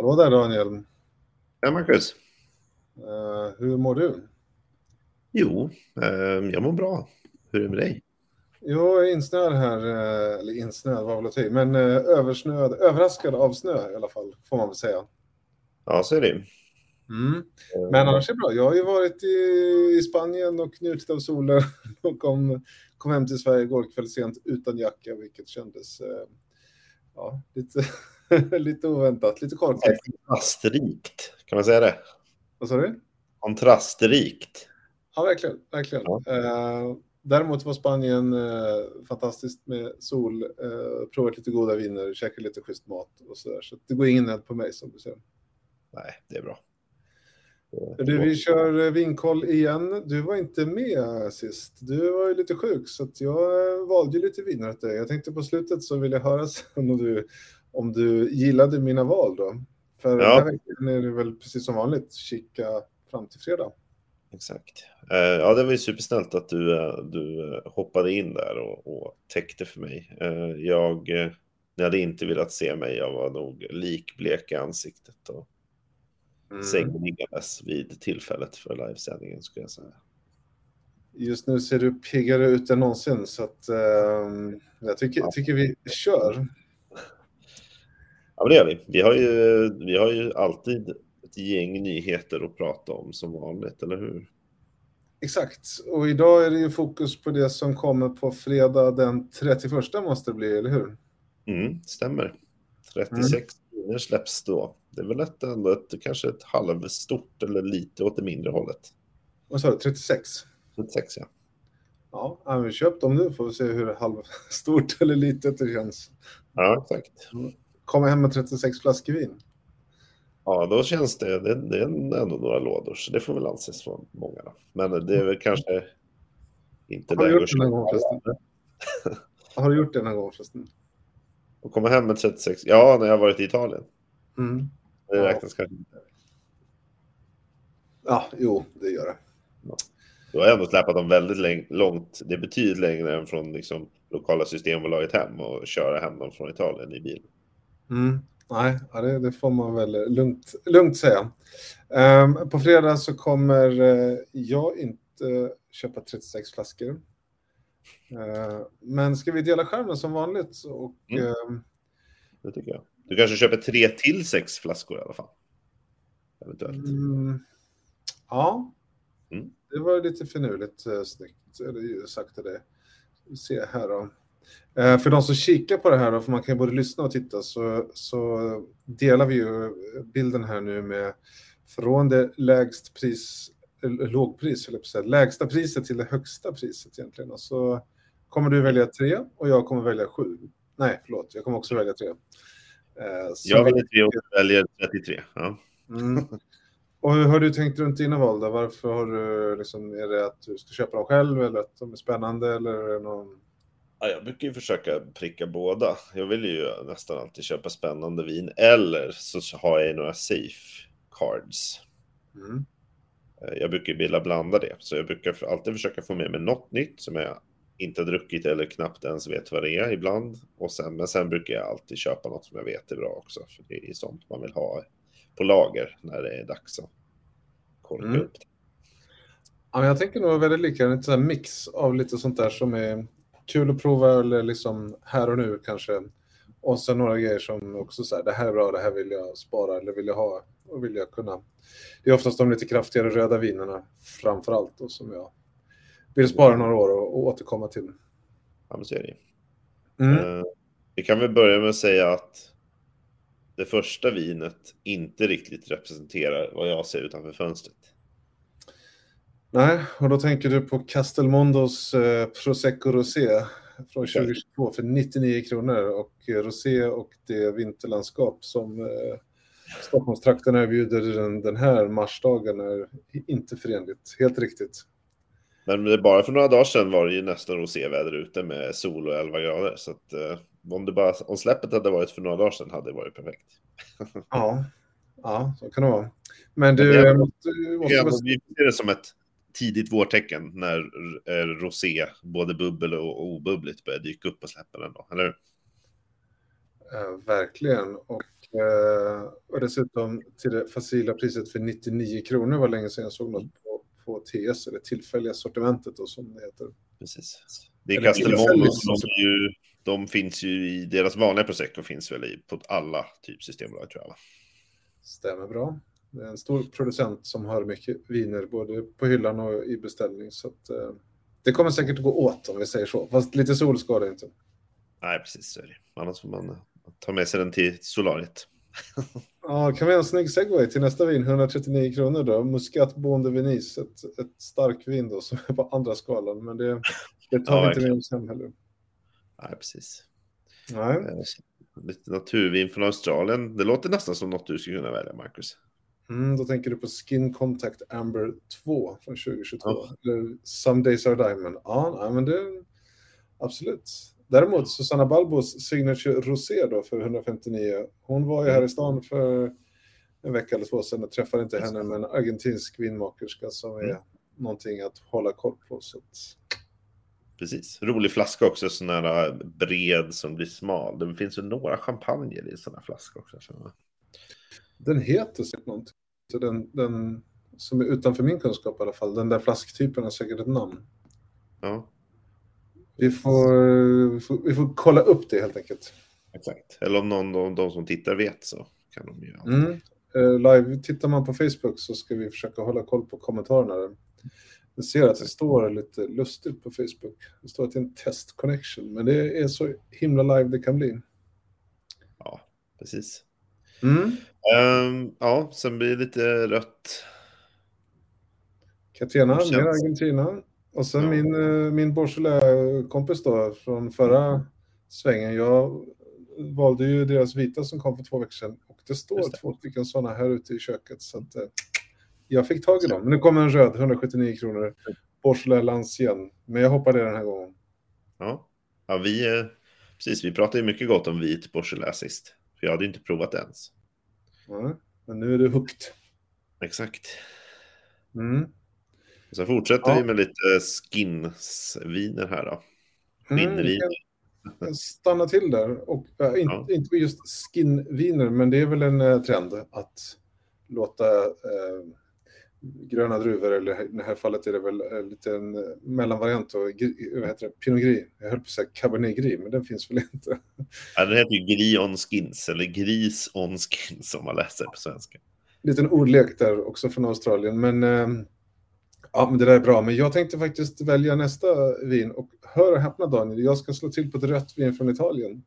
Hallå där Daniel. Ja, Marcus. Uh, hur mår du? Jo, uh, jag mår bra. Hur är det med dig? Jo, jag är insnöad här, uh, eller insnöad var väl att ta men översnöad, överraskad av snö i alla fall, får man väl säga. Ja, så är det. Mm. Men annars är det bra. Jag har ju varit i, i Spanien och njutit av solen och kom, kom hem till Sverige igår kväll sent utan jacka, vilket kändes ja, lite, lite oväntat, lite korkat. Kontrastrikt, kan man säga det? Vad sa du? Kontrastrikt. Ja, verkligen. verkligen. Ja. Eh, däremot var Spanien eh, fantastiskt med sol, eh, provat lite goda viner, käkat lite schysst mat och så där. Så det går ingen nöd på mig som du ser. Nej, det är bra. Du, vi kör eh, vinkoll igen. Du var inte med sist. Du var ju lite sjuk, så jag eh, valde lite viner åt dig. Jag tänkte på slutet så vill jag höra sen om du, om du gillade mina val då. För ja. den här veckan är det väl precis som vanligt, kika fram till fredag. Exakt. Eh, ja, det var ju supersnällt att du, du hoppade in där och, och täckte för mig. Jag, ni hade inte velat se mig, jag var nog likblek i ansiktet. Och mm. sängliggandes vid tillfället för livesändningen skulle jag säga. Just nu ser du piggare ut än någonsin så att um, jag tycker, ja. tycker vi kör. Ja, det gör vi. Vi har ju, vi har ju alltid ett gäng nyheter att prata om som vanligt, eller hur? Exakt, och idag är det ju fokus på det som kommer på fredag den 31 måste det bli, eller hur? Mm, stämmer. 36 mm. släpps då. Det är väl ett, ändå ett, kanske ett halvstort eller lite åt det mindre hållet. Vad sa du, 36? 36 ja. Ja, vi köpt dem nu får vi se hur halvstort eller litet det känns. Ja, exakt. Kommer hem med 36 flaskor vin. Ja, då känns det, det, det är ändå några lådor, så det får väl anses vara många. Då. Men det är väl kanske inte Har du gjort det någon gång förresten? Har du gjort det någon gång förresten? Och komma hem med 36? Ja, när jag varit i Italien. Mm. Det räknas kanske inte. Ja, jo, det gör det. Ja. Du har ändå släpat dem väldigt långt. Det är betydligt längre än från liksom, lokala systembolaget hem och köra hem dem från Italien i bil. Mm. Nej, det, det, får man väl lugnt, lugnt säga. Um, på fredag så kommer uh, jag inte köpa 36 flaskor. Uh, men ska vi dela skärmen som vanligt? Och, mm. uh, det tycker jag. Du kanske köper tre till sex flaskor i alla fall? Eventuellt. Mm, ja, mm. det var lite finurligt uh, snyggt eller sagt av det. Se här då. Uh, för de som kikar på det här, då, för man kan både lyssna och titta, så, så delar vi ju bilden här nu med från det lägst pris, lågpris, eller säga, lägsta priset till det högsta priset egentligen. Och så kommer du välja tre och jag kommer välja sju. Nej, förlåt, jag kommer också välja tre. Eh, jag väljer tre och väljer 33. Ja. Mm. Och hur har du tänkt runt dina val? Då? Varför har du, liksom, är det att du ska köpa dem själv eller att de är spännande eller är det någon... Ja, jag brukar ju försöka pricka båda. Jag vill ju nästan alltid köpa spännande vin eller så har jag några safe cards. Mm. Eh, jag brukar vilja blanda det, så jag brukar alltid försöka få med mig något nytt som jag inte druckit eller knappt ens vet vad det är ibland. Och sen, men sen brukar jag alltid köpa något som jag vet är bra också. För det är sånt man vill ha på lager när det är dags att korka mm. upp det. Ja, jag tänker nog väldigt lika, en mix av lite sånt där som är kul att prova eller liksom här och nu kanske. Och sen några grejer som också så här, det här är bra, det här vill jag spara eller vill jag ha och vill jag kunna. Det är oftast de lite kraftigare röda vinerna framför allt och som jag vill spara några år och, och återkomma till. Ja, men så är det. Mm. Uh, vi kan väl börja med att säga att det första vinet inte riktigt representerar vad jag ser utanför fönstret. Nej, och då tänker du på Castelmondos eh, Prosecco Rosé från 2022 för 99 kronor och Rosé och det vinterlandskap som eh, Stockholmstrakten erbjuder den, den här marsdagen är inte förenligt. Helt riktigt. Men bara för några dagar sedan var det ju nästan roséväder ute med sol och 11 grader. Så att, eh, om, det bara, om släppet hade varit för några dagar sedan hade det varit perfekt. ja, ja så kan det vara. Men du, jag måste... Jag måste... Vi ser det som ett tidigt vårtecken när eh, rosé, både bubbel och obubbligt, börjar dyka upp på släppen ändå, eller hur? Uh, verkligen. Och, uh, och dessutom till det facila priset för 99 kronor var länge sedan jag såg något på, på TS, eller tillfälliga sortimentet då, som det heter. Precis. Det är Castelmondo, de, ju, de finns ju i deras vanliga Prosecco finns väl i på alla typ systembolag tror jag. Stämmer bra. Det är en stor producent som har mycket viner både på hyllan och i beställning. Så att, uh, det kommer säkert gå åt om vi säger så. Fast lite sol ska det inte. Nej, precis så är det. Annars får man ta med sig den till solariet. ja, kan vi ha en snygg segway till nästa vin, 139 kronor då. Muscat Bonde Venis, ett, ett starkt vin då som är på andra skalan. Men det, det tar ja, vi inte med oss hem heller. Nej, precis. Nej. Eh, lite naturvin från Australien. Det låter nästan som något du skulle kunna välja, Marcus. Mm, då tänker du på Skin Contact Amber 2 från 2022. Ja. Eller Some Days Are Diamond. Ja, nej, men det... Absolut. Däremot Susanna Balbos Signature Rosé då för 159. Hon var ju här i stan för en vecka eller två sedan och träffade inte henne, men en argentinsk vinmakerska som är mm. någonting att hålla koll på. Så att... Precis. Rolig flaska också, sån här bred som blir smal. Det finns ju några champagner i sådana flaskor också. Den heter så någonting. Den, den som är utanför min kunskap i alla fall, den där flasktypen har säkert ett namn. Ja. Vi får, vi får, vi får kolla upp det helt enkelt. Exakt. Eller om någon av de som tittar vet så kan de ju. Mm. Uh, live, tittar man på Facebook så ska vi försöka hålla koll på kommentarerna. Jag ser att det står lite lustigt på Facebook. Det står att det är en test connection, men det är så himla live det kan bli. Ja, precis. Mm. Um, ja, sen blir det lite rött. Catena, mer Argentina. Och sen ja. min, eh, min Beaujolais-kompis då från förra svängen. Jag valde ju deras vita som kom för två veckor sedan. Och det står det. två stycken sådana här ute i köket. Så att, eh, jag fick tag i dem. Men nu kommer en röd, 179 kronor. Beaujolais Lancien. Men jag hoppade den här gången. Ja, ja vi, eh, precis, vi pratade ju mycket gott om vit Beaujolais sist. För jag hade inte provat ens. Ja, men nu är det högt. Exakt. Mm. Så fortsätter ja. vi med lite skinsviner här då. Skinnviner. Mm, stanna till där. Och, äh, inte, ja. inte just skinviner, men det är väl en äh, trend att låta äh, gröna druvor, eller i det här fallet är det väl en liten mellanvariant av vad heter det, Pinot Gris. Jag höll på att säga Cabernet Gris, men den finns väl inte. Ja, den heter ju Gris on Skins, eller Gris on Skins om man läser på svenska. Liten ordlek där också från Australien, men Ja, men det där är bra. Men jag tänkte faktiskt välja nästa vin. Och hör och häpna Daniel, jag ska slå till på ett rött vin från Italien.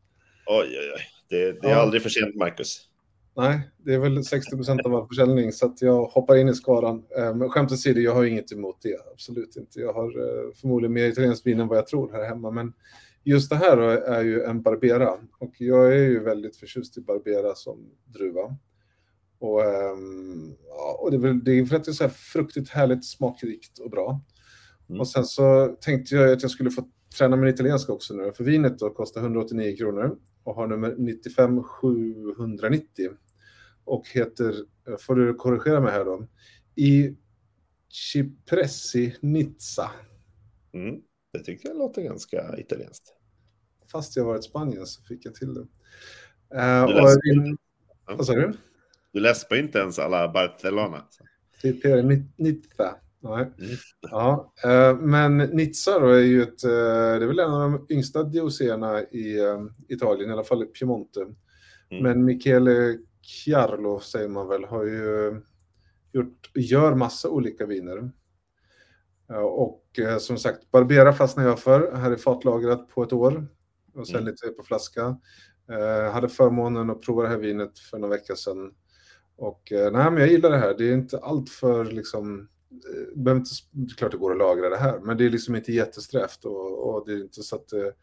Oj, oj, oj. Det, det är ja. aldrig för sent, Marcus. Nej, det är väl 60 procent av all försäljning, så att jag hoppar in i skaran. Eh, men skämt åsido, jag har inget emot det. Absolut inte. Jag har eh, förmodligen mer italienskt vin än vad jag tror här hemma. Men just det här är ju en Barbera. Och jag är ju väldigt förtjust i Barbera som druva. Och, ja, och det, är väl, det är för att det är så här fruktigt härligt, smakrikt och bra. Mm. Och sen så tänkte jag att jag skulle få träna min italienska också nu. För vinet då kostar 189 kronor och har nummer 95790. Och heter, får du korrigera mig här då, i Cipressi Nizza. Mm, det tycker jag låter ganska italienskt. Fast jag varit i Spanien så fick jag till det. Uh, och, in, vad sa du? Du läspar inte ens alla Barcelona. Typ Nizza. Nej. Ja, eh, men Nizza då är ju ett, eh, det är väl en av de yngsta dioceerna i eh, Italien, i alla fall i Piemonte. Mm. Men Michele Chiarlo säger man väl, har ju gjort, gör massa olika viner. Och som sagt, Barbera fastnade jag för, här är fatlagrat på ett år och sen mm. lite på flaska. Jag hade förmånen att prova det här vinet för några veckor sedan och nej, men jag gillar det här. Det är inte allt för liksom, eh, det är klart det går att lagra det här, men det är liksom inte jättesträvt och, och det är inte så att det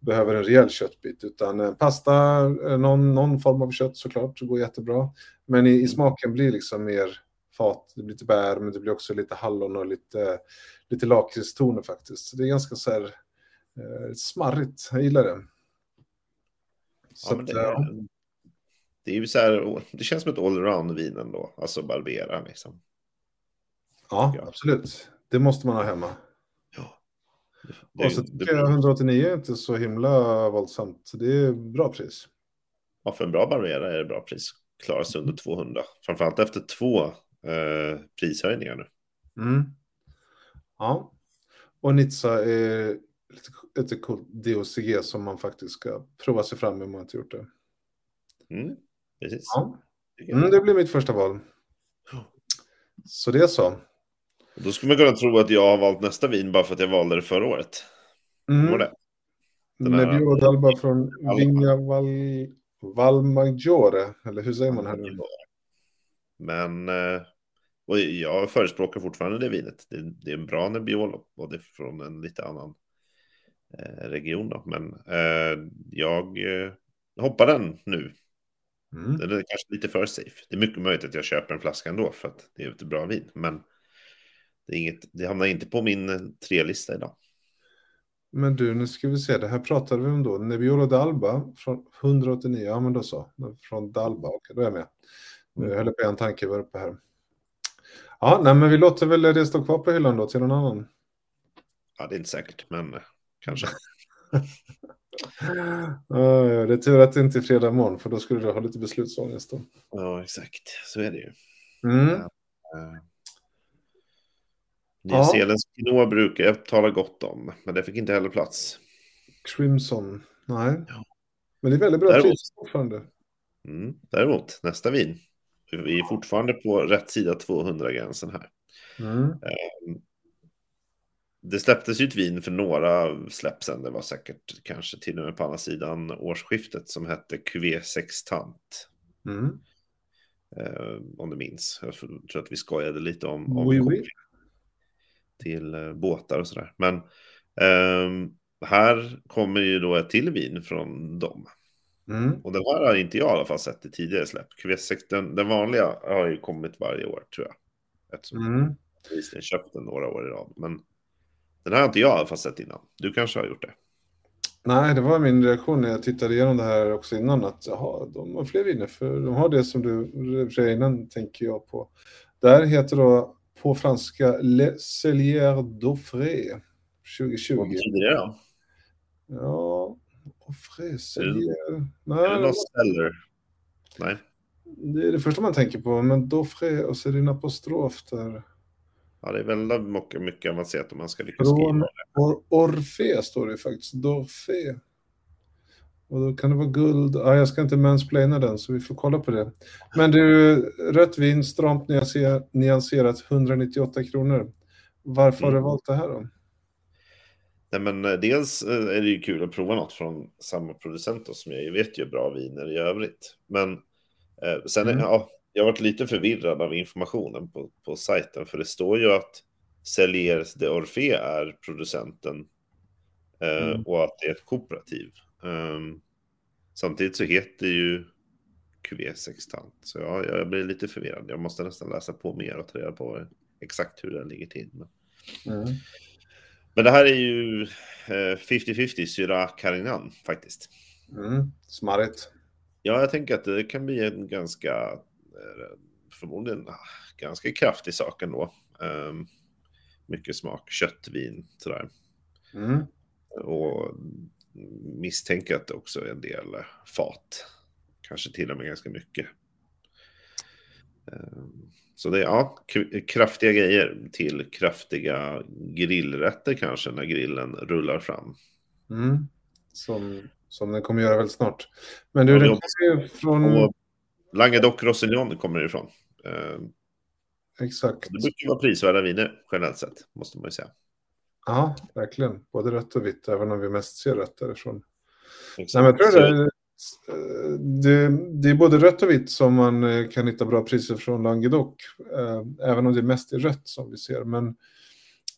behöver en rejäl köttbit, utan eh, pasta, någon, någon form av kött såklart, det går jättebra. Men i, i mm. smaken blir liksom mer fat, det blir lite bär, men det blir också lite hallon och lite, lite lakritstoner faktiskt. Så det är ganska så här eh, smarrigt, jag gillar det. Så ja, det, att, det är ju så här, det känns som ett allround-vin ändå, alltså Barbera liksom. Ja, absolut. Det måste man ha hemma. Ja. Det, och så tycker jag 189 är inte så himla våldsamt. Det är bra pris. ja, för en bra Barbera är det bra pris. Klarar sig under 200. Framförallt efter två eh, prishöjningar nu. Mm. Ja, och Nizza är lite, lite coolt DOCG som man faktiskt ska prova sig fram om man inte gjort det. Mm, precis. Ja. Mm, det blir mitt första val. Så det är så. Då skulle man kunna tro att jag har valt nästa vin bara för att jag valde det förra året. Mm. Det? Nebbiolo d'Alba från Vigna Val... Valmaggiore, eller hur säger man här nu? Men eh, och jag förespråkar fortfarande det vinet. Det, det är en bra Nebbiolo och det är från en lite annan eh, region. Då. Men eh, jag eh, hoppar den nu. Mm. Den är kanske lite för safe. Det är mycket möjligt att jag köper en flaska ändå för att det är ett bra vin. Men det, är inget, det hamnar inte på min eh, tre-lista idag. Men du, nu ska vi se, det här pratade vi om då. Nebbiolo d'Alba från 189, ja men då så. Från D'Alba, okej då är jag med. Nu mm. höll jag på en tanke var uppe här. Ja, nej men vi låter väl det stå kvar på hyllan då till någon annan. Ja, det är inte säkert, men eh, kanske. ja, det är tur att det inte är fredag morgon, för då skulle du ha lite beslutsångest. Då. Ja, exakt. Så är det ju. Mm. Ja, Nya Zeelands Pinot brukar jag tala gott om, men det fick inte heller plats. Crimson, nej. Ja. Men det är väldigt bra däremot, pris fortfarande. Mm, däremot, nästa vin. Vi är fortfarande på rätt sida 200-gränsen här. Mm. Ehm, det släpptes ju ett vin för några släpp sen. Det var säkert kanske till och med på andra sidan årsskiftet som hette QV Sextant. Mm. Eh, om du minns. Jag tror att vi skojade lite om, om oui, oui. Till eh, båtar och sådär. Men eh, här kommer ju då ett till vin från dem. Mm. Och den här har inte jag i alla fall sett i tidigare släpp. QV6, den, den vanliga har ju kommit varje år tror jag. Eftersom mm. jag köpt den några år i rad. Men den här har inte jag i alla fall sett innan. Du kanske har gjort det? Nej, det var min reaktion när jag tittade igenom det här också innan. Att jaha, de har fler viner. För de har det som du innan, tänker jag på. Där heter då på franska Le Cellier d'Offré 2020. Vad betyder det då? Ja, Offré, Cellier. Nej, är det någon ställer? Nej. Det är det första man tänker på, men D'Offré och så är det en apostrof där. Ja, det är väldigt mycket, mycket avancerat om man ska lyckas skriva det. Or Orfe står det faktiskt, Dorfe. Och då kan det vara guld. Ja, jag ska inte mansplaina den, så vi får kolla på det. Men du, rött vin, stramt nyanserat, 198 kronor. Varför har du mm. valt det här då? Nej, men eh, dels eh, är det ju kul att prova något från samma producent då, som jag vet gör bra viner i övrigt. Men eh, sen, mm. ja, jag har varit lite förvirrad av informationen på, på sajten, för det står ju att Celliers de Orfé är producenten eh, mm. och att det är ett kooperativ. Um, samtidigt så heter ju QV Sextant, så ja, jag blir lite förvirrad. Jag måste nästan läsa på mer och ta reda på exakt hur den ligger till. Men, mm. men det här är ju 50-50 eh, Syra Carignan faktiskt. Mm. Smarrigt. Ja, jag tänker att det kan bli en ganska förmodligen ganska kraftig sak ändå. Um, mycket smak, köttvin, sådär. Mm. Och misstänker att det också är en del fat. Kanske till och med ganska mycket. Um, så det är ja, kraftiga grejer till kraftiga grillrätter kanske när grillen rullar fram. Mm. Som, som den kommer göra väldigt snart. Men du, ja, det från... Languedoc Roussillon kommer det ifrån. Eh, Exakt. Det brukar vara prisvärda viner generellt sett, måste man ju säga. Ja, verkligen. Både rött och vitt, även om vi mest ser rött därifrån. Exakt. Nej, jag tror det, det, det, är både rött och vitt som man eh, kan hitta bra priser från Languedoc. Eh, även om det mest är rött som vi ser. Men,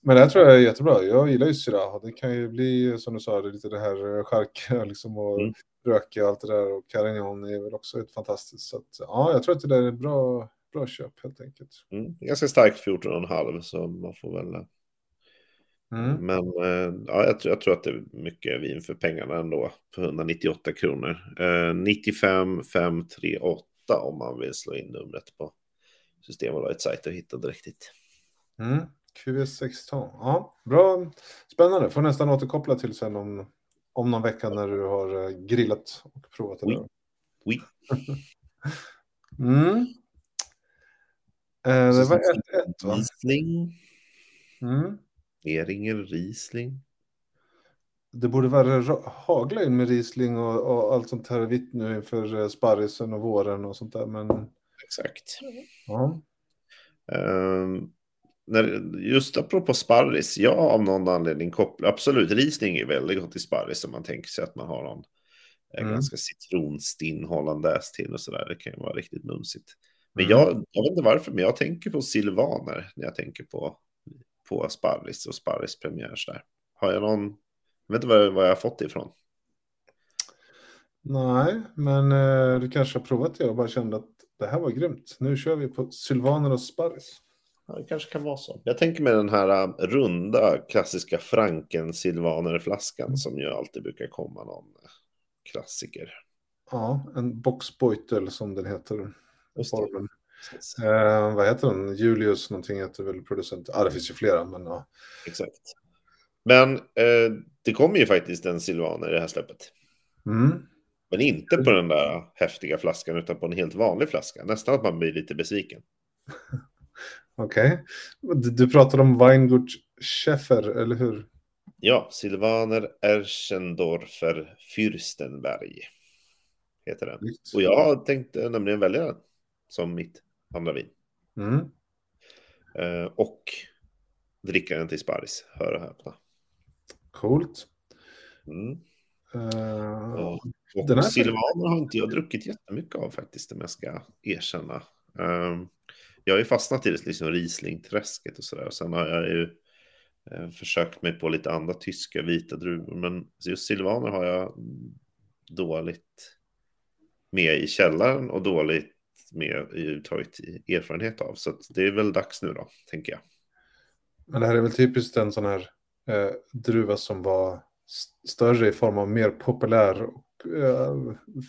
men det här tror jag är jättebra. Jag gillar ju Syrah. Det kan ju bli, som du sa, lite det här charkiga liksom, och mm rökiga och allt det där och Carignan är väl också ett fantastiskt. Så att, ja, jag tror att det där är bra, bra köp helt enkelt. Mm, ganska starkt 14,5 så man får väl... Mm. Men eh, ja, jag, tror, jag tror att det är mycket vin för pengarna ändå. För 198 kronor. Eh, 95 538 om man vill slå in numret på Systembolagets sajt och hitta direkt hit. Mm. QS16. Ja, bra. Spännande. Får nästan återkoppla till sen om om någon vecka när du har eh, grillat och provat. Oui. Oui. mm. Eh, det var 1-1 va? Mm. Eringer, Riesling. Det borde vara hagla in med Riesling och, och, allt sånt här vitt nu inför eh, sparrisen och våren och sånt där. Men... Exakt. Ja. Um, när, just apropå sparris, jag av någon anledning kopplar, absolut, Riesling är väldigt gott i sparris om man tänker sig att man har någon eh, mm. ganska citronstinn hollandaise till och sådär. Det kan ju vara riktigt mumsigt. Men mm. jag, jag vet inte varför, men jag tänker på silvaner när jag tänker på, på sparris och sparrispremiärs där. Har jag någon, jag vet inte var jag har fått det ifrån. Nej, men eh, du kanske har provat det och bara kände att det här var grymt. Nu kör vi på silvaner och sparris. Ja, det kanske kan vara så. Jag tänker med den här äh, runda klassiska Franken silvanerflaskan som ju alltid brukar komma någon äh, klassiker. Ja, en boxboitel som den heter. Formen. Eh, vad heter den? Julius någonting heter väl producent. Ja, det finns ju flera, men ja. Exakt. Men eh, det kommer ju faktiskt en silvaner i det här släppet. Mm. Men inte på den där häftiga flaskan, utan på en helt vanlig flaska. Nästan att man blir lite besviken. Okej. Okay. Du pratar om Weingut Schäffer, eller hur? Ja, Silvaner Erchendorfer Fürstenberg heter den. Och jag tänkte nämligen välja den som mitt andra vin. Mm. Uh, och dricka den till Sparis, hör och häpna. Coolt. Mm. Uh, och, och Silvaner har inte jag druckit jättemycket av faktiskt, om jag ska erkänna. Um, jag har ju fastnat i det liksom Riesling-träsket och sådär. Och sen har jag ju eh, försökt mig på lite andra tyska vita druvor. Men just silvaner har jag dåligt med i källaren och dåligt med i tagit erfarenhet av. Så det är väl dags nu då, tänker jag. Men det här är väl typiskt en sån här eh, druva som var större i form av mer populär och, eh,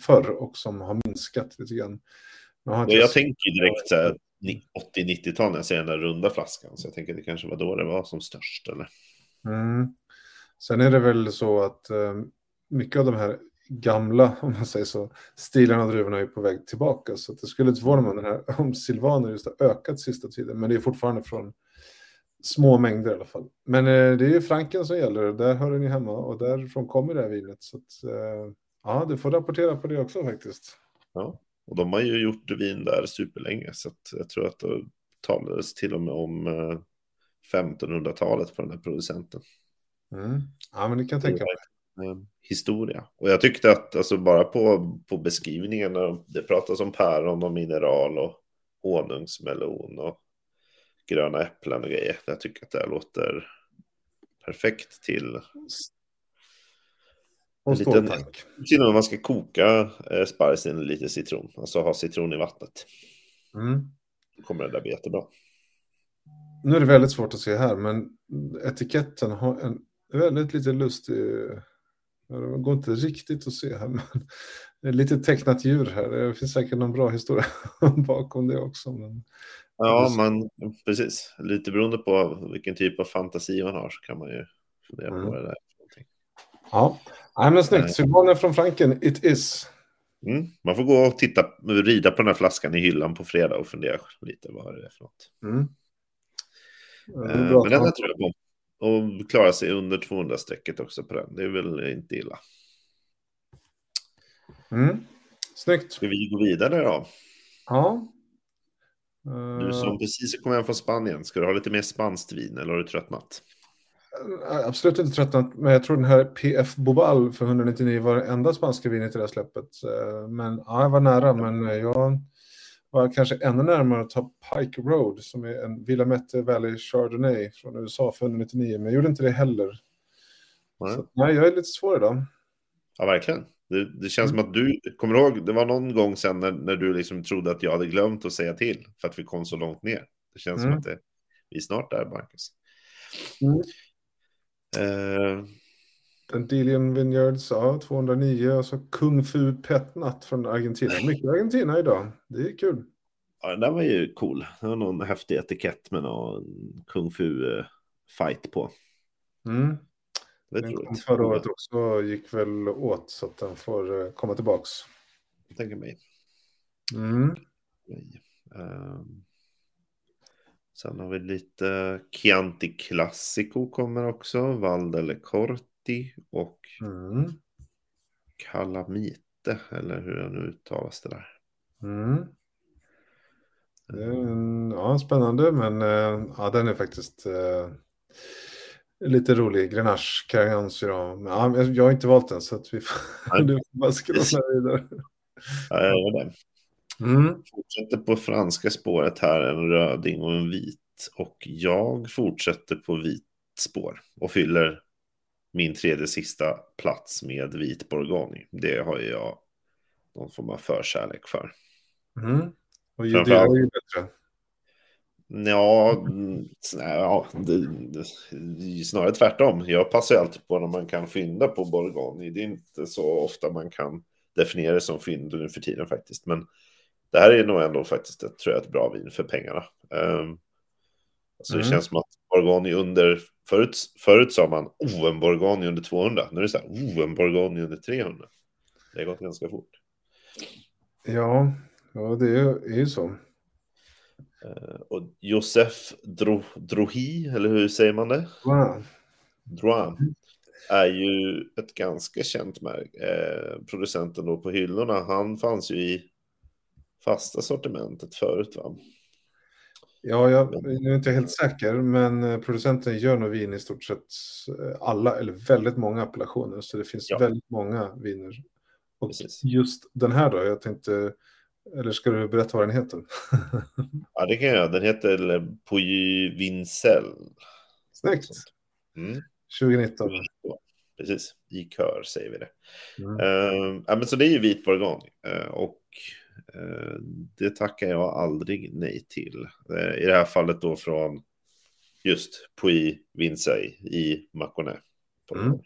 förr och som har minskat lite grann. Jag, jag tänker direkt så här, 80-90-tal när jag ser den där runda flaskan. Så jag tänker att det kanske var då det var som störst. Eller? Mm. Sen är det väl så att eh, mycket av de här gamla, om man säger så, stilarna och druvorna är på väg tillbaka. Så det skulle inte förvåna mig om, den här, om silvaner just har ökat sista tiden. Men det är fortfarande från små mängder i alla fall. Men eh, det är ju Franken som gäller, där hör ju hemma och därifrån kommer det här vinet. Så att, eh, ja, du får rapportera på det också faktiskt. Ja. Och de har ju gjort vin där superlänge, så jag tror att det talades till och med om 1500-talet eh, på den här producenten. Mm. Ja, men det kan jag tänka mig. Historia. Och jag tyckte att alltså bara på, på beskrivningen, det pratas om päron och mineral och honungsmelon och gröna äpplen och grejer. Jag tycker att det låter perfekt till och liten, med man ska koka eh, sparrisen lite citron, alltså ha citron i vattnet. Mm. Då kommer det där bli jättebra. Nu är det väldigt svårt att se här, men etiketten har en väldigt lite lustig... Det går inte riktigt att se här, men det är lite tecknat djur här. Det finns säkert någon bra historia bakom det också. Men... Ja, man, precis. Lite beroende på vilken typ av fantasi man har så kan man ju fundera mm. på vad det är. Ja, Nej, men snyggt. Sylvaner från Franken, it is. Mm. Man får gå och titta, rida på den här flaskan i hyllan på fredag och fundera lite vad det är för något. Mm. Eh, men den här tror jag på. Och klara sig under 200-strecket också på den. Det är väl inte illa. Mm. Snyggt. Ska vi gå vidare då? Ja. Du som precis kom hem från Spanien, ska du ha lite mer spanskt vin eller har du tröttnat? absolut inte tröttnat, men jag tror den här PF Bobal för 199 var det enda spanska vinet i det här släppet. Eh, men ja, jag var nära, men jag var kanske ännu närmare att ta Pike Road som är en Willamette Valley Chardonnay från USA för 199, men jag gjorde inte det heller. Nej, Så, nej jag är lite svår idag. Ja, verkligen. Det, det känns mm. som att du, kommer ihåg, det var någon gång sen när, när du liksom trodde att jag hade glömt att säga till för att vi kom så långt ner. Det känns mm. som att det, vi är snart där, Marcus. Mm. Uh, Delian Vineyards, ja, 209. Och så Kung Fu Pet Nut från Argentina. Mycket Argentina idag. Det är kul. Ja, den där var ju cool. Det var någon häftig etikett med någon Kung Fu-fight på. Mm. Det den kom förra året också gick väl åt så att den får eh, komma tillbaks. tänker mig. Mm. Um, sen har vi lite Chianti Classico kommer också. Valdele Corti och mm. Calamite. Eller hur det nu uttalas det där. Mm. Det en, ja, spännande, men uh, ja, den är faktiskt uh, lite rolig. Grenache Carignan ja, Jag har inte valt den, så att vi får, du får bara skrolla vidare. Ja, jag gör det. Mm. Fortsätter på franska spåret här, en röding och en vit. Och jag fortsätter på vit spår och fyller min tredje sista plats med vit bourgogne. Det har jag någon form av förkärlek för. Mm. Och ju dyrare ju bättre. Ja, ja det, det, snarare tvärtom. Jag passar alltid på när man kan fynda på bourgogne. Det är inte så ofta man kan definiera det som fynd nu för tiden faktiskt. Men det här är nog ändå faktiskt ett, tror jag, ett bra vin för pengarna. Um, alltså mm. Det känns som att Bourgogne under, förut, förut sa man oh, en Bourgogne under 200. Nu är det så här, oh, en Bourgogne under 300. Det har gått ganska fort. Ja, ja det är ju så. Uh, och Josef Dro, Drohi, eller hur säger man det? Wow. Droit är ju ett ganska känt märke. Eh, producenten då på hyllorna, han fanns ju i fasta sortimentet förut va? Ja, jag, är inte helt säker, men eh, producenten gör nog vin i stort sett eh, alla, eller väldigt många appellationer, så det finns ja. väldigt många viner. Och Precis. just den här då, jag tänkte, eller ska du berätta vad den heter? ja, det kan jag. Den heter Puy Vincel. Snyggt. Mm. 2019. Precis, i kör säger vi det. Mm. Uh, ja, men så det är ju vit bourgogne. Uh, och det tackar jag aldrig nej till. I det här fallet då från just Puy Vincey i Maconnais. Mm.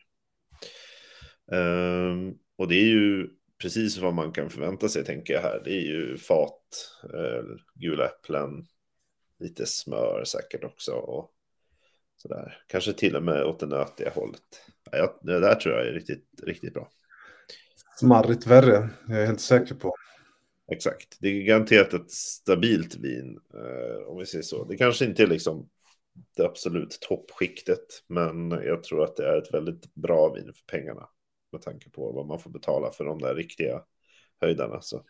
Ehm, och det är ju precis vad man kan förvänta sig tänker jag här. Det är ju fat, gula äpplen, lite smör säkert också. Och Sådär. Kanske till och med åt det nötiga hållet. Ja, det där tror jag är riktigt, riktigt bra. Smarrigt värre, jag är helt säker på. Exakt, det är garanterat ett stabilt vin, eh, om vi säger så. Det kanske inte är liksom det absolut toppskiktet, men jag tror att det är ett väldigt bra vin för pengarna. Med tanke på vad man får betala för de där riktiga höjdarna. Så.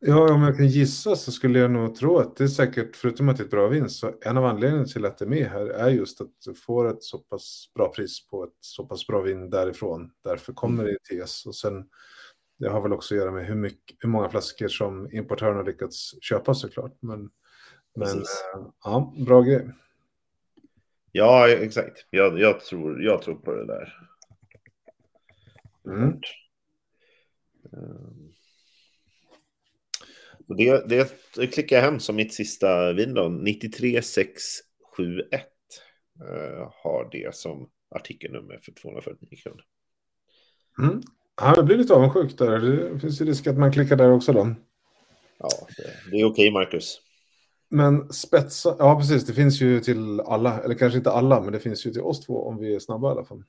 Ja, om jag kan gissa så skulle jag nog tro att det är säkert, förutom att det är ett bra vin, så en av anledningarna till att det är med här är just att du får ett så pass bra pris på ett så pass bra vin därifrån. Därför kommer det i TS. Och sen, det har väl också att göra med hur, mycket, hur många flaskor som importören har lyckats köpa såklart. Men, men äh, ja, bra grej. Ja, exakt. Jag, jag, tror, jag tror på det där. Mm. Um. Och det, det, det klickar jag hem som mitt sista vin då. 93671 uh, har det som artikelnummer för 249 kronor. Mm. Ja, det blir lite avundsjuk där. Det finns ju risk att man klickar där också då. Ja, det, det är okej, okay, Marcus. Men spetsa, ja precis, det finns ju till alla, eller kanske inte alla, men det finns ju till oss två om vi är snabba i alla fall.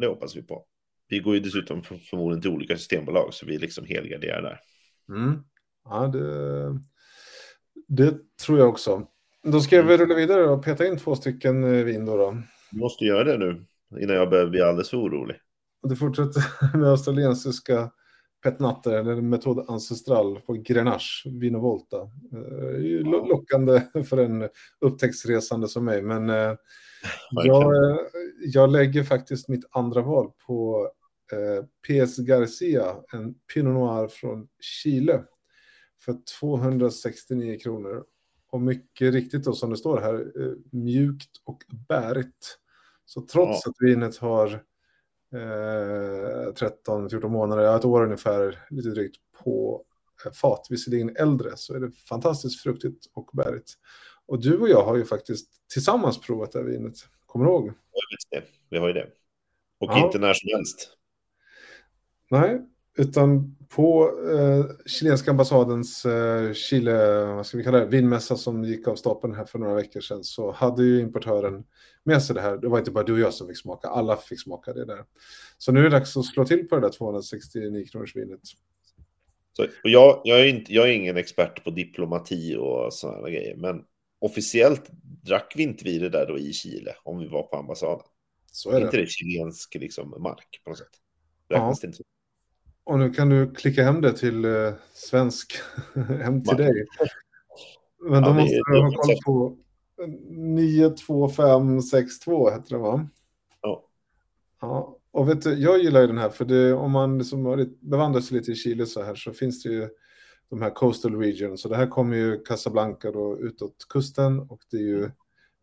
Det hoppas vi på. Vi går ju dessutom förmodligen till olika systembolag, så vi är liksom helgarderade där. Mm. Ja, det, det tror jag också. Då ska vi rulla vidare och peta in två stycken eh, vin då. då. Du måste göra det nu innan jag börjar bli alldeles för orolig. Det fortsätter med australiensiska petnatter eller metod ancestral på Grenache, Vino Volta. Eh, lockande för en upptäcktsresande som mig, men eh, jag, jag lägger faktiskt mitt andra val på PS Garcia, en Pinot Noir från Chile för 269 kronor. Och mycket riktigt då som det står här, eh, mjukt och bärigt. Så trots ja. att vinet har eh, 13-14 månader, ja, ett år ungefär, lite drygt på eh, fat, visserligen äldre, så är det fantastiskt fruktigt och bärigt. Och du och jag har ju faktiskt tillsammans provat det här vinet, kommer du ihåg? Ja, vi har ju det. Och ja. inte när som helst. Nej, utan på eh, chilenska ambassadens eh, Chile, vad ska vi kalla det, vinmässa som gick av stapeln här för några veckor sedan så hade ju importören med sig det här. Det var inte bara du och jag som fick smaka, alla fick smaka det där. Så nu är det dags att slå till på det där 269 kronors vinet. Så, och jag, jag, är inte, jag är ingen expert på diplomati och sådana grejer, men officiellt drack vi inte vi det där då i Chile om vi var på ambassaden. Så är det. Inte det chilensk liksom, mark på något sätt? Räknas det inte så? Och nu kan du klicka hem det till eh, svensk, hem till dig. Men då ja, måste du ha koll på 92562 heter det va? Ja. Ja, och vet du, jag gillar ju den här för det, om man liksom bevandrar sig lite i Chile så här så finns det ju de här coastal regions. Så det här kommer ju Casablanca då utåt kusten och det är ju,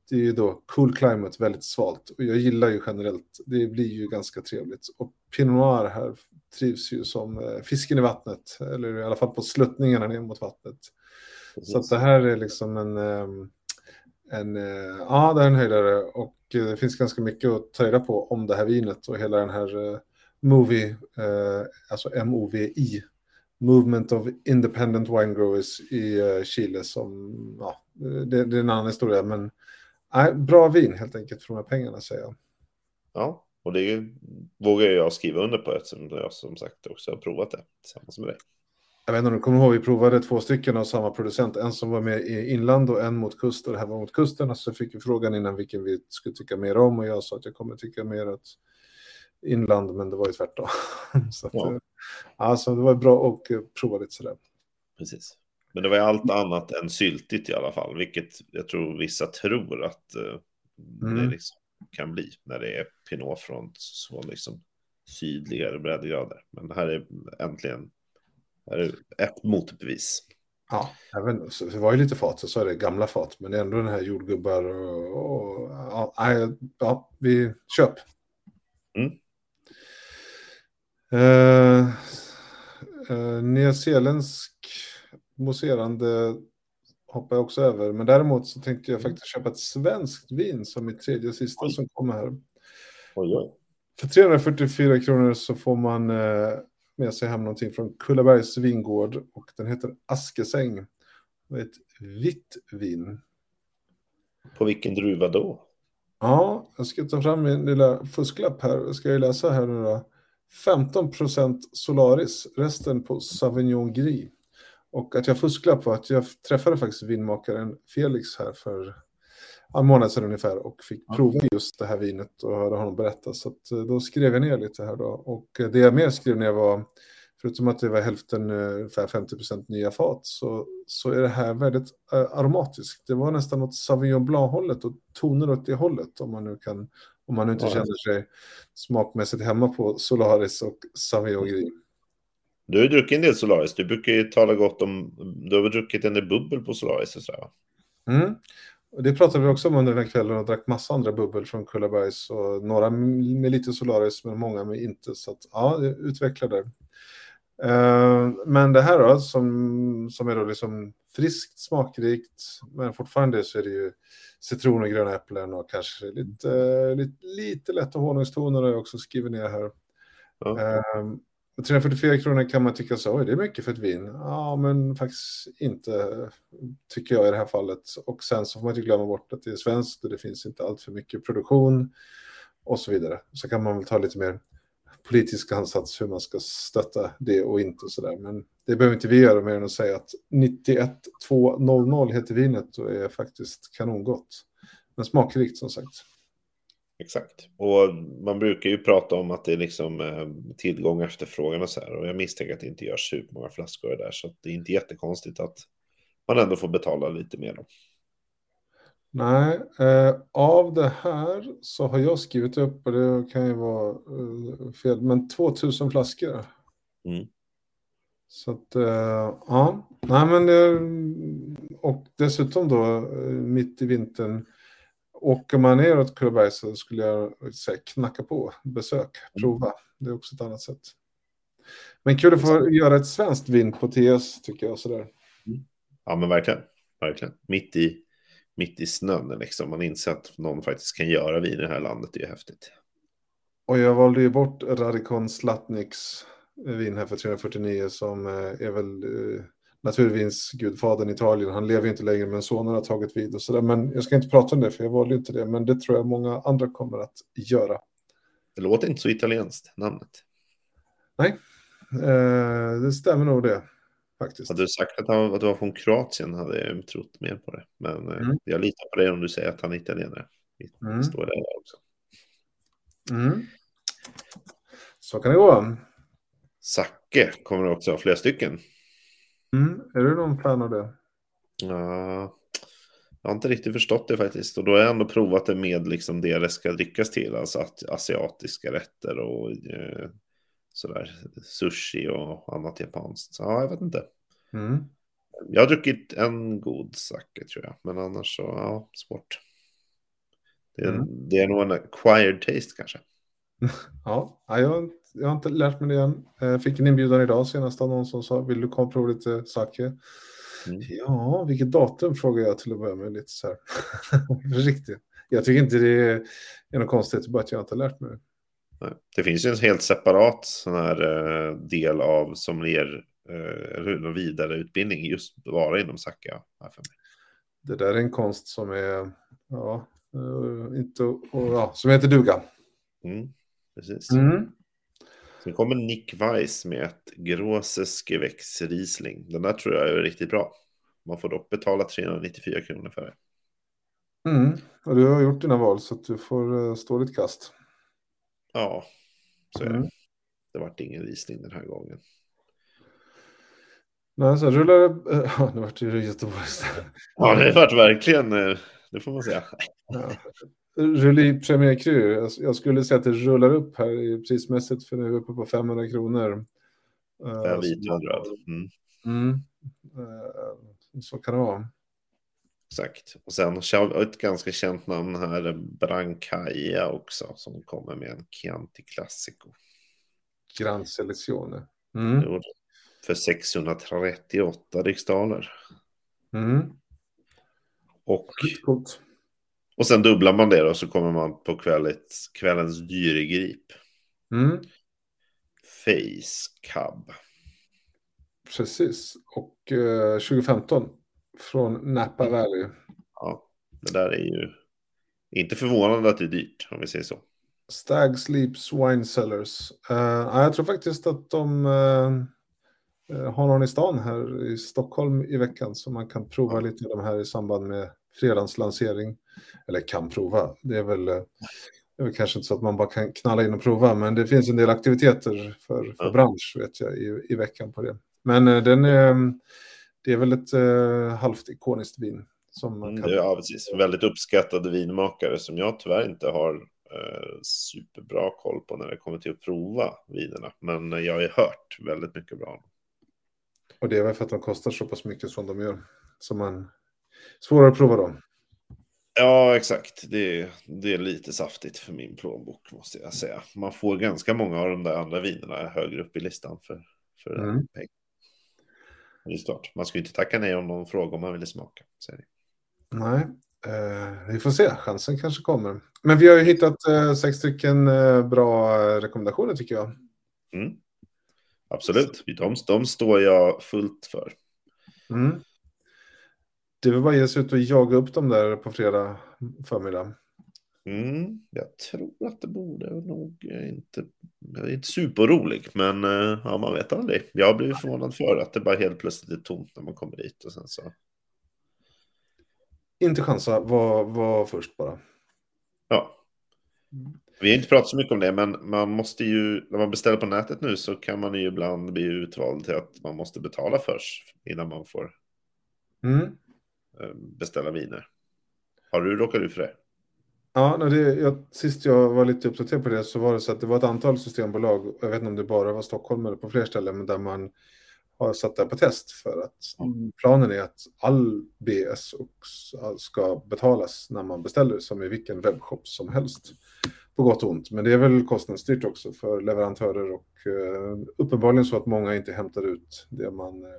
det är ju då cool climate, väldigt svalt. Och jag gillar ju generellt, det blir ju ganska trevligt. Och Pinot Noir här trivs ju som eh, fisken i vattnet, eller i alla fall på sluttningarna ner mot vattnet. Precis. Så det här är liksom en, ehm, en, eh, ja det är en höjdare och eh, det finns ganska mycket att ta reda på om det här vinet och hela den här Movie, alltså MOVI, Movement of Independent Wine Growers i Chile som, ja, det, det är en annan historia men nej, bra vin helt enkelt för de här pengarna säger jag. Ja, och det vågar jag skriva under på eftersom jag som sagt också har provat det tillsammans med dig. Jag vet inte om du kommer ihåg, vi provade två stycken av samma producent. En som var med i inland och en mot kust och det här var mot kusten. Så fick vi frågan innan vilken vi skulle tycka mer om och jag sa att jag kommer tycka mer att inland, men det var ju tvärtom. så att, ja. Eh, alltså, det var bra att prova lite sådär. Precis. Men det var allt annat än syltigt i alla fall, vilket jag tror vissa tror att uh, mm. det liksom kan bli när det är Pinot från så liksom sydligare breddgrader. Men det här är äntligen här är ett motbevis. Ja, även, det var ju lite fat, så är det gamla fat, men det är ändå den här jordgubbar och, och ja, ja, vi köp. Mm. Uh, uh, Nyzeeländsk mousserande hoppar jag också över. Men däremot så tänkte jag mm. faktiskt köpa ett svenskt vin som mitt tredje och sista oj. som kommer här. Oj, oj. För 344 kronor så får man eh, med sig hem någonting från Kullabergs vingård och den heter Askesäng. Och ett vitt vin. På vilken druva då? Ja, jag ska ta fram min lilla fusklapp här. Jag ska ju läsa här nu då. 15% Solaris, resten på Sauvignon Gris. Och att jag fusklapp var att jag träffade faktiskt vinmakaren Felix här för en månad sedan ungefär och fick prova just det här vinet och hörde honom berätta. Så eh, då skrev jag ner lite här då. Och eh, det jag mer skrev ner var, förutom att det var hälften, eh, ungefär 50% nya fat, så, så är det här väldigt aromatiskt. Det var nästan åt Sauvignon Blanc-hållet och toner åt det hållet om man nu kan, om man nu inte ja. känner sig smakmässigt hemma på Solaris och Sauvignon Gris. Du har ju druckit en del Solaris. Du brukar ju tala gott om... Du har väl druckit en del bubbel på Solaris och sådär? Mm. Det pratade vi också om under den här kvällen och drack massa andra bubbel från Kullabergs och några med lite Solaris men många med inte. Så att, ja, det utvecklade. Uh, men det här då som, som är då liksom friskt, smakrikt men fortfarande så är det ju citron och gröna äpplen och kanske lite, lite, lite lätta honungstoner har jag också skrivit ner här. Uh, 344 kronor kan man tycka så, det är mycket för ett vin. Ja, men faktiskt inte, tycker jag i det här fallet. Och sen så får man inte glömma bort att det är svenskt och det finns inte allt för mycket produktion och så vidare. Så kan man väl ta lite mer politisk ansats hur man ska stötta det och inte och så där. Men det behöver inte vi göra mer än att säga att 91200 heter vinet och är faktiskt kanongott. Men smakrikt som sagt. Exakt. Och man brukar ju prata om att det är liksom eh, tillgång och efterfrågan och så här. Och jag misstänker att det inte görs supermånga flaskor där. Så det är inte jättekonstigt att man ändå får betala lite mer. Då. Nej, eh, av det här så har jag skrivit upp, och det kan ju vara eh, fel, men 2000 flaskor. Mm. Så att, eh, ja, nej men, och dessutom då eh, mitt i vintern Åker man neråt Kullaberg så skulle jag säga knacka på, besök, mm. prova. Det är också ett annat sätt. Men kul att få göra ett svenskt vin på TS tycker jag. Sådär. Mm. Ja men verkligen, verkligen. Mitt i, mitt i snön liksom. Man inser att någon faktiskt kan göra vin i det här landet. Det är ju häftigt. Och jag valde ju bort Radikon Slatniks vin här för 349 som eh, är väl naturvinsgudfadern i Italien. Han lever inte längre men sonen har tagit vid och sådär. Men jag ska inte prata om det för jag valde inte det. Men det tror jag många andra kommer att göra. Det låter inte så italienskt, namnet. Nej, eh, det stämmer nog det. Faktiskt. Hade du sagt att, han, att du var från Kroatien hade jag trott mer på det. Men eh, mm. jag litar på dig om du säger att han är italienare. Mm. står det där också. Mm. Så kan det gå. Zacke kommer också ha flera stycken. Mm. Är du någon fan av det? Ja, jag har inte riktigt förstått det faktiskt. Och då har jag ändå provat det med liksom det det ska drickas till. Alltså asiatiska rätter och eh, sådär. Sushi och annat japanskt. Så, ja, jag vet inte. Mm. Jag har druckit en god sake tror jag. Men annars så, ja, svårt. Det är, mm. det är nog en acquired taste kanske. ja, jag, jag har inte lärt mig det än. Jag fick en inbjudan idag senast av någon som sa, vill du komma och prova lite sake? Mm. Ja, vilket datum frågar jag till att börja med lite så här. Riktigt. Jag tycker inte det är, något konstigt, bara att jag inte har lärt mig det. Det finns ju en helt separat sån här uh, del av sommelier, uh, vidareutbildning just bara inom Saka. Det där är en konst som är, ja, uh, inte, och, ja, som heter duga. Mm, precis. Mm. Sen kommer Nick Weiss med ett Gråses Gewächs Riesling. Den där tror jag är riktigt bra. Man får dock betala 394 kronor för det. Mm. Och du har gjort dina val så att du får stå ditt kast. Ja, så är det. Mm. Det vart ingen visning den här gången. Nej, så rullar det... Ja, nu vart det Göteborg. Ja, det vart verkligen... Eh, det får man säga. Ja. Rulli Premier Cru. Jag skulle säga att det rullar upp här prismässigt för nu är vi uppe på 500 kronor. Fem vit och röd. Mm. Mm. Eh, så kan det vara. Exakt. Och sen ett ganska känt namn här, Brancaia också, som kommer med en Chianti Classico. Grand Selezione. Mm. För 638 riksdaler. Mm. Och, och sen dubblar man det och så kommer man på kvällets, kvällens dyregrip. Mm. Face Cub. Precis. Och eh, 2015 från Napa mm. Valley. Ja, det där är ju inte förvånande att det är dyrt om vi säger så. Stag Sleeps Wine Cellars. Uh, jag tror faktiskt att de uh, har någon i stan här i Stockholm i veckan så man kan prova lite av de här i samband med fredagslansering. Eller kan prova. Det är väl, det är väl kanske inte så att man bara kan knalla in och prova, men det finns en del aktiviteter för, för bransch vet jag i, i veckan på det. Men uh, den är det är väl ett uh, halvt ikoniskt vin. Som man mm, kan... Ja, precis. Väldigt uppskattade vinmakare som jag tyvärr inte har uh, superbra koll på när det kommer till att prova vinerna. Men jag har ju hört väldigt mycket bra. Och det är väl för att de kostar så pass mycket som de gör. Som man svårare att prova dem. Ja, exakt. Det, det är lite saftigt för min plånbok måste jag säga. Man får ganska många av de där andra vinerna högre upp i listan för, för mm. pengar. Det är klart, man ska ju inte tacka nej om någon frågar om man vill smaka. Säger nej, eh, vi får se. Chansen kanske kommer. Men vi har ju hittat eh, sex stycken eh, bra rekommendationer tycker jag. Mm. Absolut, de, de står jag fullt för. Mm. Det vill bara ge sig ut och jaga upp dem där på fredag förmiddag. Mm, jag tror att det borde nog inte... Jag är inte superrolig, men eh, ja, man vet aldrig. Jag blivit förvånad för att det bara helt plötsligt är tomt när man kommer dit och sen så... Inte chansa, var, var först bara. Ja. Vi har inte pratat så mycket om det, men man måste ju, när man beställer på nätet nu så kan man ju ibland bli utvald till att man måste betala först innan man får mm. Eh, beställa viner. Har du råkat ut för det? Ja, det, jag, sist jag var lite uppdaterad på det så var det så att det var ett antal systembolag, jag vet inte om det bara var Stockholm eller på fler ställen, men där man har satt det på test för att planen är att all BS ska betalas när man beställer som i vilken webbshop som helst. På gott och ont, men det är väl kostnadsstyrt också för leverantörer och uh, uppenbarligen så att många inte hämtar ut det man uh,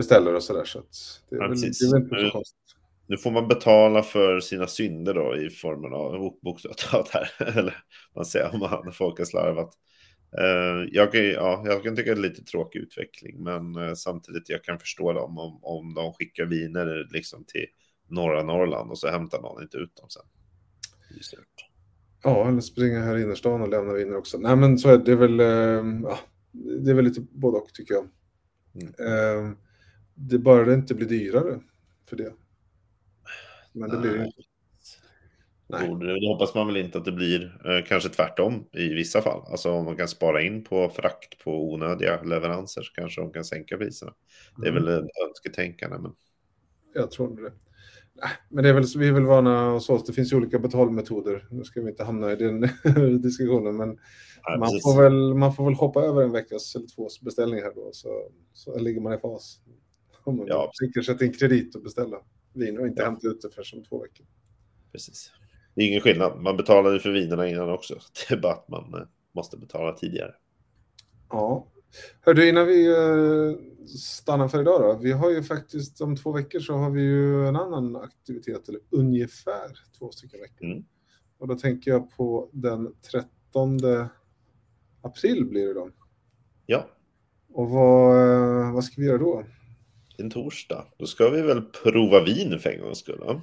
beställer och sådär. Så det är, ja, väl, det är väl inte så konstigt. Nu får man betala för sina synder då i formen av bokstavligt här. Eller man säger om man, folk har slarvat. Uh, jag, kan, ja, jag kan tycka det är lite tråkig utveckling, men uh, samtidigt jag kan förstå dem om, om de skickar viner liksom till norra Norrland och så hämtar någon inte ut dem sen. Ja, eller springa här i innerstan och lämna viner också. Nej, men så är det, det är väl, uh, ja, det är väl lite både och tycker jag. Mm. Eh, det bara det inte blir dyrare för det. Men det blir ju Nej. Det hoppas man väl inte att det blir. Eh, kanske tvärtom i vissa fall. Alltså om man kan spara in på frakt på onödiga leveranser så kanske de kan sänka priserna. Det är mm. väl ett önsketänkande. Men... Jag tror det. Men det är väl, vi är väl vana hos oss. Det finns ju olika betalmetoder. Nu ska vi inte hamna i den diskussionen. Men Nej, man, får väl, man får väl hoppa över en veckas eller två beställning här då. Så, så ligger man i fas. Om man ja. tänker sätta in kredit och beställa vin och inte ja. hämta ut det för som två veckor. Precis. Det är ingen skillnad. Man betalade för vinerna innan också. Det är bara att man eh, måste betala tidigare. Ja. Hördu, innan vi eh, stannar för idag då. Vi har ju faktiskt om två veckor så har vi ju en annan aktivitet, eller ungefär två stycken veckor. Mm. Och då tänker jag på den 13 april blir det då. Ja. Och vad, eh, vad ska vi göra då? En torsdag. Då ska vi väl prova vin för en gångs skull?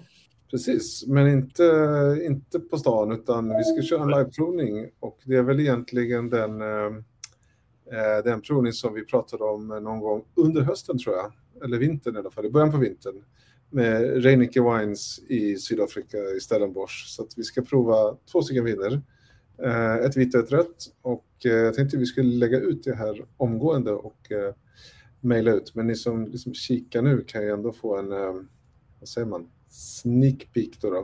Precis, men inte, inte på stan utan vi ska köra en liveprovning och det är väl egentligen den, eh, eh, den provning som vi pratade om någon gång under hösten tror jag, eller vintern i alla fall, i början på vintern med Reinicke Wines i Sydafrika i Stellenbosch. Så att vi ska prova två stycken viner, eh, ett vitt och ett rött och eh, jag tänkte vi skulle lägga ut det här omgående och eh, mejla ut. Men ni som liksom kikar nu kan ju ändå få en, vad säger man, sneak peek då. då.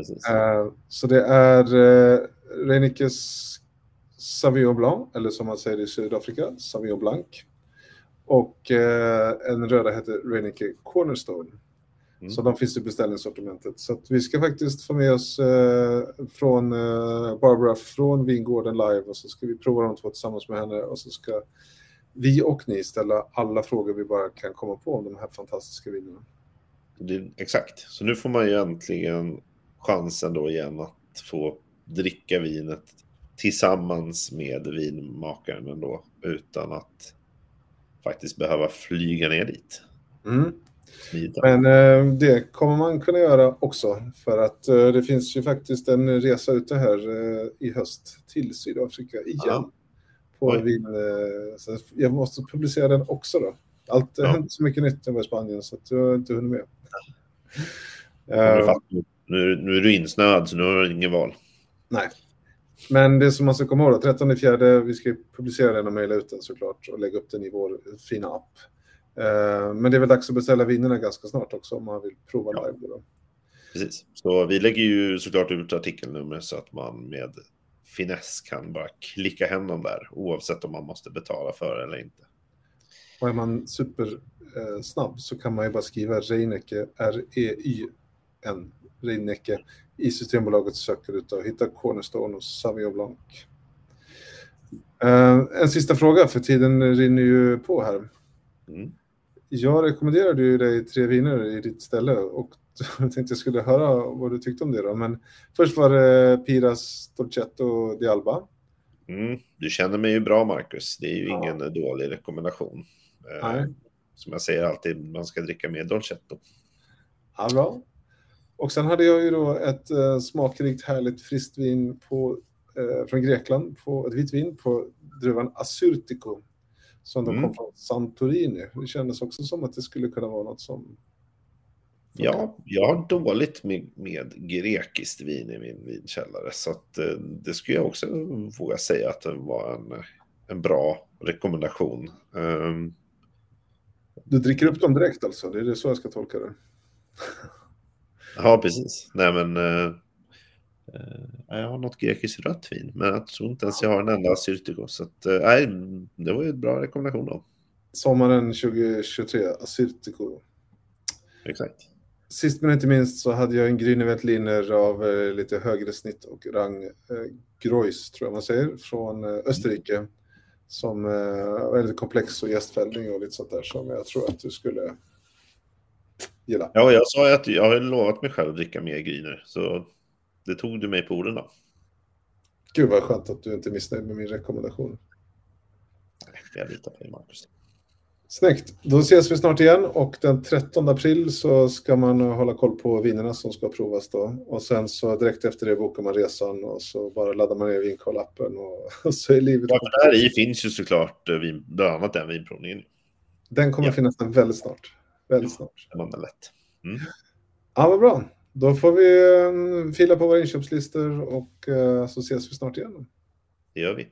Uh, så det är uh, Reinikes Sauvignon Blanc, eller som man säger i Sydafrika, Sauvignon Blanc. Och uh, en röda heter Reinicke Cornerstone. Mm. Så de finns i beställningssortimentet. Så vi ska faktiskt få med oss eh, från eh, Barbara från Vingården live och så ska vi prova de två tillsammans med henne och så ska vi och ni ställa alla frågor vi bara kan komma på om de här fantastiska vinerna. Det, exakt, så nu får man ju äntligen chansen då igen att få dricka vinet tillsammans med vinmakaren ändå utan att faktiskt behöva flyga ner dit. Mm. Men eh, det kommer man kunna göra också för att eh, det finns ju faktiskt en resa ute här eh, i höst till Sydafrika igen. Ja. På vin, eh, så jag måste publicera den också då. Allt ja. hänt så mycket nytt än i Spanien så att jag har inte hunnit med. Uh, nu, nu är du insnöad så nu har du ingen val. Nej. Men det som man ska komma ihåg, 13 fjärde, vi ska publicera den och mejla ut den såklart och lägga upp den i vår fina app. Uh, men det är väl dags att beställa vinerna ganska snart också om man vill prova ja. live. Då. Precis, så vi lägger ju såklart ut artikelnummer så att man med finess kan bara klicka hem dem där oavsett om man måste betala för eller inte. Och är man supersnabb så kan man ju bara skriva Reinecke, R-E-Y-N, Reinecke, i Systembolagets sökruta och hitta Cornerstone och Sauvignon Blanc. Uh, en sista fråga, för tiden rinner ju på här. Mm. Jag rekommenderade ju dig tre viner i ditt ställe och jag tänkte jag skulle höra vad du tyckte om det då. Men först var det Piras Dolcetto di Alba. Mm, du känner mig ju bra, Marcus. Det är ju ja. ingen dålig rekommendation. Nej. Som jag säger alltid, man ska dricka mer dolcetto. Ja, bra. Och sen hade jag ju då ett eh, smakrikt, härligt friskt vin på, eh, från Grekland, på, ett vitt vin på druvan Assyrtiko som då mm. kom från Santorini. Det kändes också som att det skulle kunna vara något som... Ja, jag har dåligt med, med grekiskt vin i min vinkällare så att, eh, det skulle jag också våga säga att det var en, en bra rekommendation. Um, du dricker upp dem direkt alltså? Det är det så jag ska tolka det? ja, precis. Nej, men... Uh, jag har något grekiskt rött vin, men jag tror inte ens jag har en enda Assyrtiko. Så att, uh, nej, det var ju en bra rekommendation då. Sommaren 2023, Assyrtiko. Exakt. Sist men inte minst så hade jag en Grüne av eh, lite högre snitt och rang eh, Grois, tror jag man säger, från eh, Österrike som är väldigt komplex och gästfällning och lite sånt där som jag tror att du skulle gilla. Ja, jag sa att jag har lovat mig själv att dricka mer griner, så det tog du mig på orden då. Gud vad skönt att du inte är missnöjd med min rekommendation. Jag litar på dig, Marcus. Snyggt. Då ses vi snart igen och den 13 april så ska man hålla koll på vinerna som ska provas då. Och sen så direkt efter det bokar man resan och så bara laddar man ner vinkollappen och, och så är livet... Ja, där i finns ju såklart eh, vin, annat den vinprovningen. Den kommer ja. finnas där väldigt snart. Väldigt snart. Det var lätt. Mm. Ja, vad bra. Då får vi um, fila på våra inköpslistor och uh, så ses vi snart igen. Det gör vi.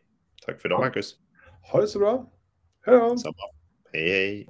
Tack för idag, Marcus. Ha det så bra. Hej då. Hej, hej.